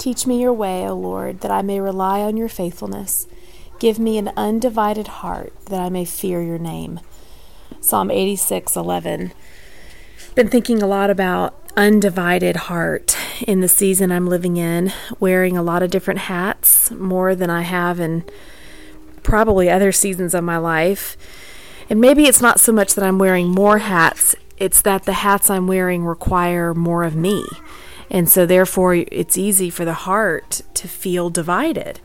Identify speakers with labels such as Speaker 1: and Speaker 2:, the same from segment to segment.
Speaker 1: Teach me your way, O Lord, that I may rely on your faithfulness. Give me an undivided heart that I may fear your name. Psalm 86 11. Been thinking a lot about undivided heart in the season I'm living in, wearing a lot of different hats, more than I have in probably other seasons of my life. And maybe it's not so much that I'm wearing more hats, it's that the hats I'm wearing require more of me. And so, therefore, it's easy for the heart to feel divided.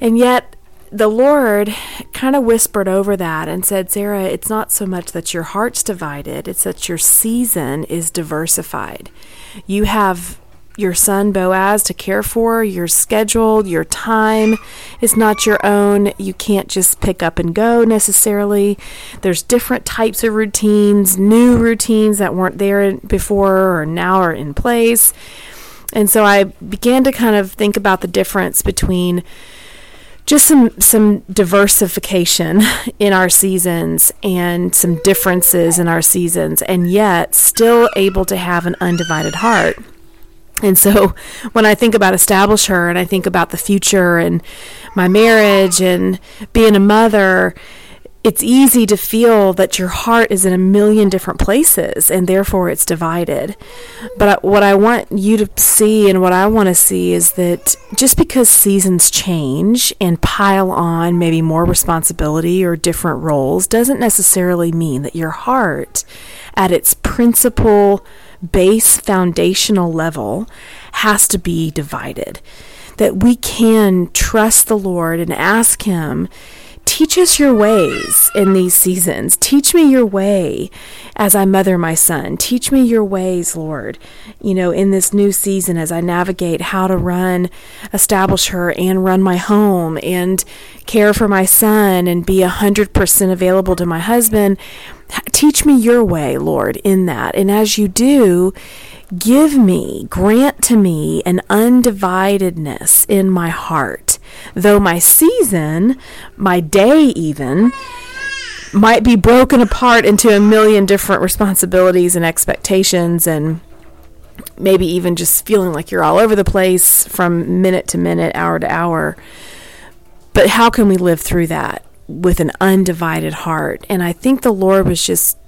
Speaker 1: And yet, the Lord kind of whispered over that and said, Sarah, it's not so much that your heart's divided, it's that your season is diversified. You have your son Boaz to care for, your schedule, your time is not your own. You can't just pick up and go necessarily. There's different types of routines, new routines that weren't there before or now are in place. And so I began to kind of think about the difference between just some some diversification in our seasons and some differences in our seasons and yet still able to have an undivided heart and so when I think about establish her and I think about the future and my marriage and being a mother it's easy to feel that your heart is in a million different places and therefore it's divided. But what I want you to see and what I want to see is that just because seasons change and pile on maybe more responsibility or different roles doesn't necessarily mean that your heart, at its principal, base, foundational level, has to be divided. That we can trust the Lord and ask Him Teach us your ways in these seasons. Teach me your way as I mother my son. Teach me your ways, Lord, you know, in this new season as I navigate how to run, establish her, and run my home and care for my son and be 100% available to my husband. Teach me your way, Lord, in that. And as you do, give me, grant to me an undividedness in my heart though my season, my day even, might be broken apart into a million different responsibilities and expectations and maybe even just feeling like you're all over the place from minute to minute, hour to hour. But how can we live through that with an undivided heart? And I think the Lord was just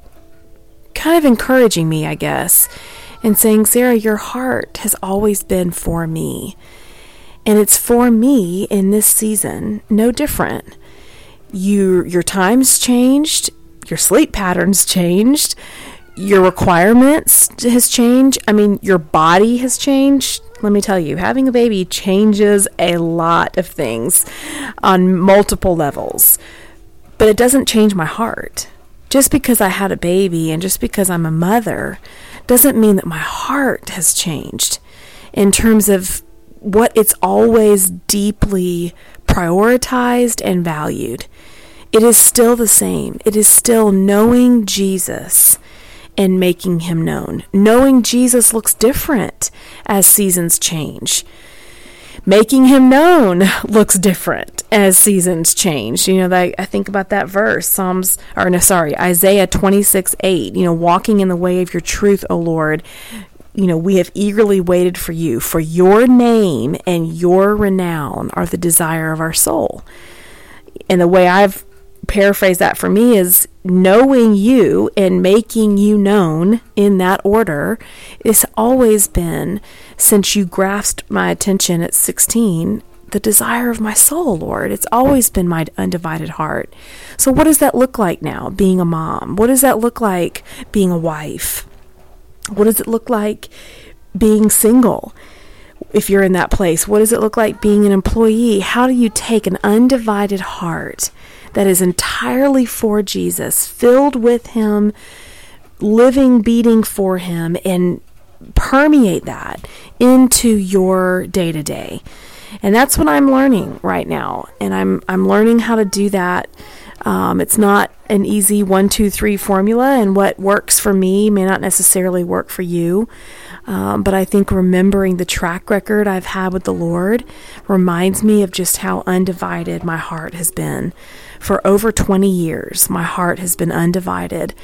Speaker 1: kind of encouraging me, I guess, and saying, Sarah, your heart has always been for me. And it's for me in this season, no different. You, your time's changed, your sleep patterns changed, your requirements has changed. I mean, your body has changed. Let me tell you, having a baby changes a lot of things on multiple levels. But it doesn't change my heart. Just because I had a baby and just because I'm a mother doesn't mean that my heart has changed in terms of what it's always deeply prioritized and valued. It is still the same. It is still knowing Jesus and making him known. Knowing Jesus looks different as seasons change. Making him known looks different as seasons change. You know, I think about that verse, Psalms, or no, sorry, Isaiah 26 8. You know, walking in the way of your truth, O Lord, you know, we have eagerly waited for you, for your name and your renown are the desire of our soul. And the way I've paraphrased that for me is knowing you and making you known in that order. It's always been, since you grasped my attention at 16, the desire of my soul, Lord. It's always been my undivided heart. So, what does that look like now, being a mom? What does that look like, being a wife? What does it look like being single? If you're in that place, what does it look like being an employee? How do you take an undivided heart that is entirely for Jesus, filled with Him, living, beating for Him, and permeate that into your day to day? And that's what I'm learning right now. And I'm, I'm learning how to do that um, it's not an easy one, two, three formula, and what works for me may not necessarily work for you. Um, but I think remembering the track record I've had with the Lord reminds me of just how undivided my heart has been. For over 20 years, my heart has been undivided.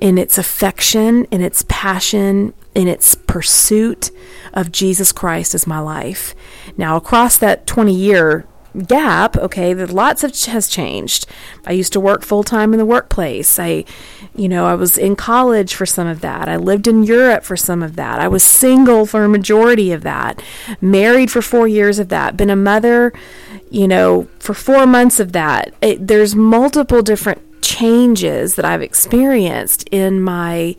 Speaker 1: in its affection, in its passion, in its pursuit of Jesus Christ as my life. Now, across that 20 year gap, okay, that lots of ch- has changed. I used to work full time in the workplace. I, you know, I was in college for some of that. I lived in Europe for some of that. I was single for a majority of that. Married for four years of that. Been a mother, you know, for four months of that. It, there's multiple different changes that I've experienced in my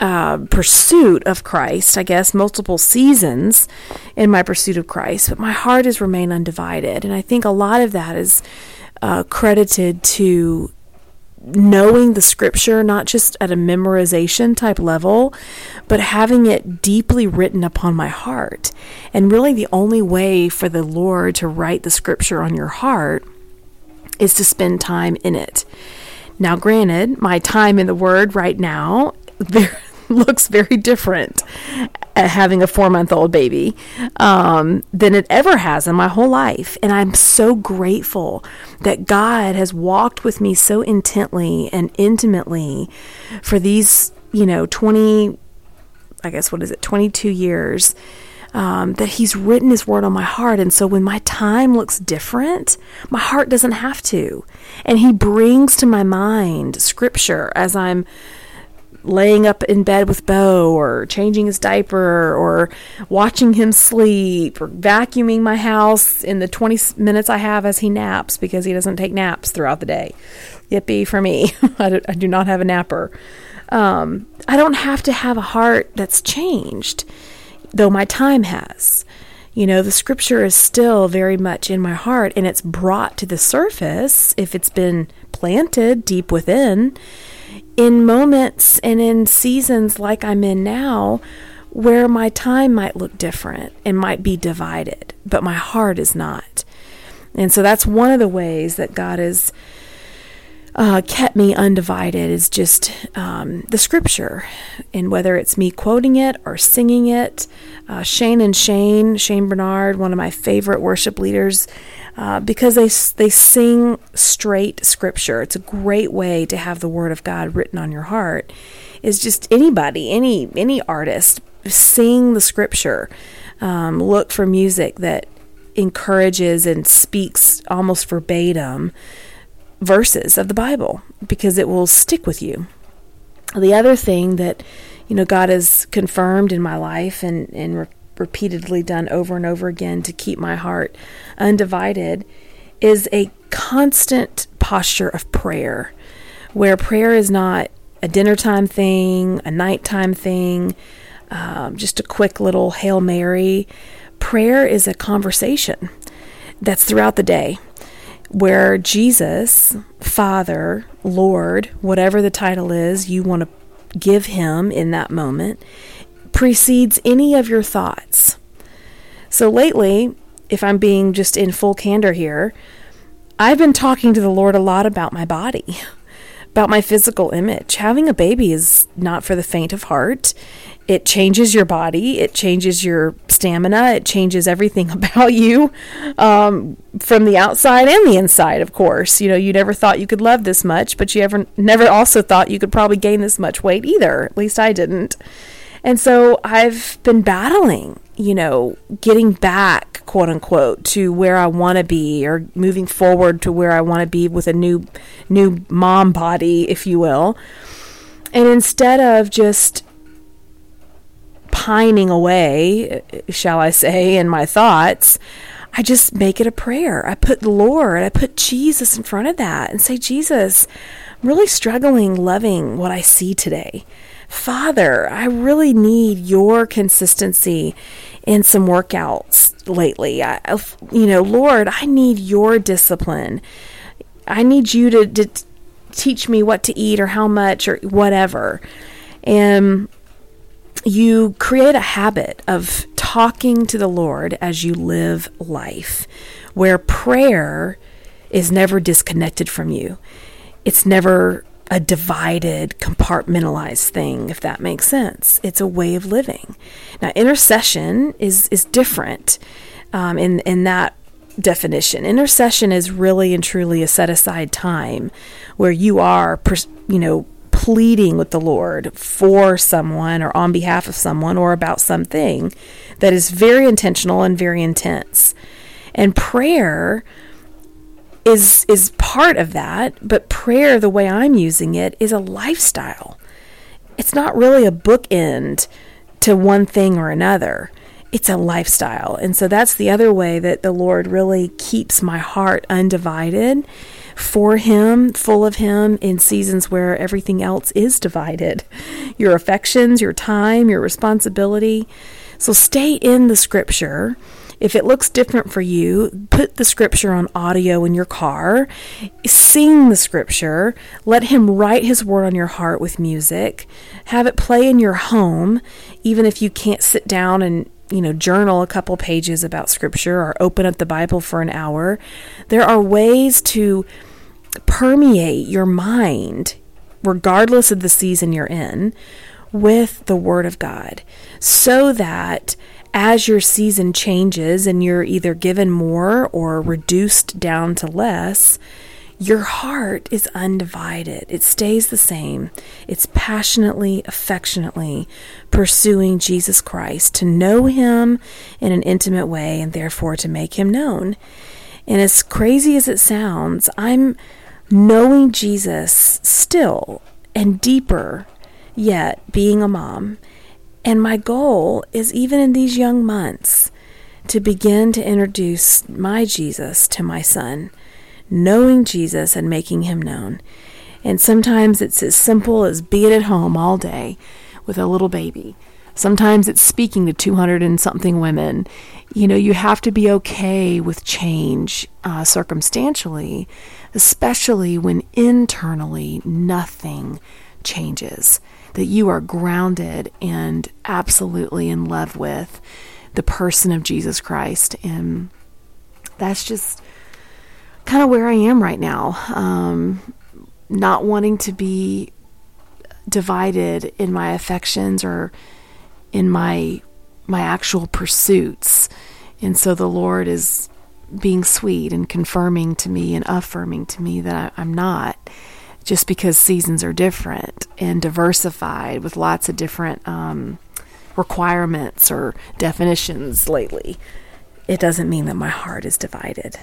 Speaker 1: uh, pursuit of Christ, I guess, multiple seasons in my pursuit of Christ, but my heart has remained undivided. And I think a lot of that is uh, credited to knowing the scripture, not just at a memorization type level, but having it deeply written upon my heart. And really, the only way for the Lord to write the scripture on your heart is to spend time in it. Now, granted, my time in the Word right now, there looks very different at having a four month old baby um, than it ever has in my whole life. And I'm so grateful that God has walked with me so intently and intimately for these, you know, 20, I guess, what is it, 22 years. Um, that he's written his word on my heart. And so when my time looks different, my heart doesn't have to. And he brings to my mind scripture as I'm laying up in bed with Bo or changing his diaper or watching him sleep or vacuuming my house in the 20 minutes I have as he naps because he doesn't take naps throughout the day. Yippee for me. I, do, not have a napper. Um, I don't have to have a heart that's changed, though my time has. You know, the scripture is still very much in my heart and it's brought to the surface if it's been planted deep within in moments and in seasons like I'm in now where my time might look different and might be divided, but my heart is not. And so that's one of the ways that God has uh, kept me undivided is just um, the scripture. And whether it's me quoting it or singing it, uh, Shane and Shane, Shane Barnard, one of my favorite worship leaders, uh, because they they sing straight scripture. It's a great way to have the word of God written on your heart. Is just anybody, any any artist, sing the scripture. Um, look for music that encourages and speaks almost verbatim verses of the Bible because it will stick with you. The other thing that you know God has confirmed in my life and and repeatedly done over and over again to keep my heart undivided is a constant posture of prayer, where prayer is not a dinner time thing, a nighttime thing, um, just a quick little Hail Mary. Prayer is a conversation that's throughout the day where Jesus, Father, Lord, whatever the title is you want to give him in that moment, precedes any of your thoughts. So lately, if I'm being just in full candor here, I've been talking to the Lord a lot about my body, about my physical image. Having a baby is not for the faint of heart. It changes your body, it changes your stamina, it changes everything about you um, from the outside and the inside, of course. You know, you never thought you could love this much, but you ever never also thought you could probably gain this much weight either. At least I didn't. And so I've been battling, you know, getting back, quote unquote, to where I want to be or moving forward to where I want to be with a new new mom body, if you will. And instead of just pining away, shall I say, in my thoughts, I just make it a prayer. I put the Lord, I put Jesus in front of that and say, Jesus, I'm really struggling loving what I see today. Father, I really need your consistency in some workouts lately. I, you know, Lord, I need your discipline. I need you to, to teach me what to eat or how much or whatever. And you create a habit of talking to the Lord as you live life, where prayer is never disconnected from you. It's never a divided, compartmentalized thing, if that makes sense. It's a way of living. Now, intercession is is different um, in in that definition. Intercession is really and truly a set aside time where you are, you know, pleading with the Lord for someone or on behalf of someone or about something that is very intentional and very intense. And prayer is is part of that, but prayer the way I'm using it is a lifestyle. It's not really a bookend to one thing or another. It's a lifestyle. And so that's the other way that the Lord really keeps my heart undivided for Him, full of Him in seasons where everything else is divided. Your affections, your time, your responsibility. So stay in the scripture if it looks different for you, put the scripture on audio in your car, sing the scripture, let Him write His word on your heart with music, have it play in your home, even if you can't sit down and you know, journal a couple pages about scripture or open up the Bible for an hour. There are ways to permeate your mind, regardless of the season you're in, with the Word of God so that as your season changes and you're either given more or reduced down to less, your heart is undivided. It stays the same. It's passionately, affectionately pursuing Jesus Christ to know Him in an intimate way and therefore to make Him known. And as crazy as it sounds, I'm knowing Jesus still and deeper yet being a mom and my goal is, even in these young months, to begin to introduce my Jesus to my son, knowing Jesus and making him known. And sometimes it's as simple as being at home all day with a little baby. Sometimes it's speaking to 200 and something women. You know, you have to be okay with change uh, circumstantially, especially when internally nothing changes that you are grounded and absolutely in love with the person of Jesus Christ. And that's just kind of where I am right now. Um, not wanting to be divided in my affections or in my my actual pursuits. And so the Lord is being sweet and confirming to me and affirming to me that I, I'm not just because seasons are different and diversified with lots of different um, requirements or definitions lately, it doesn't mean that my heart is divided.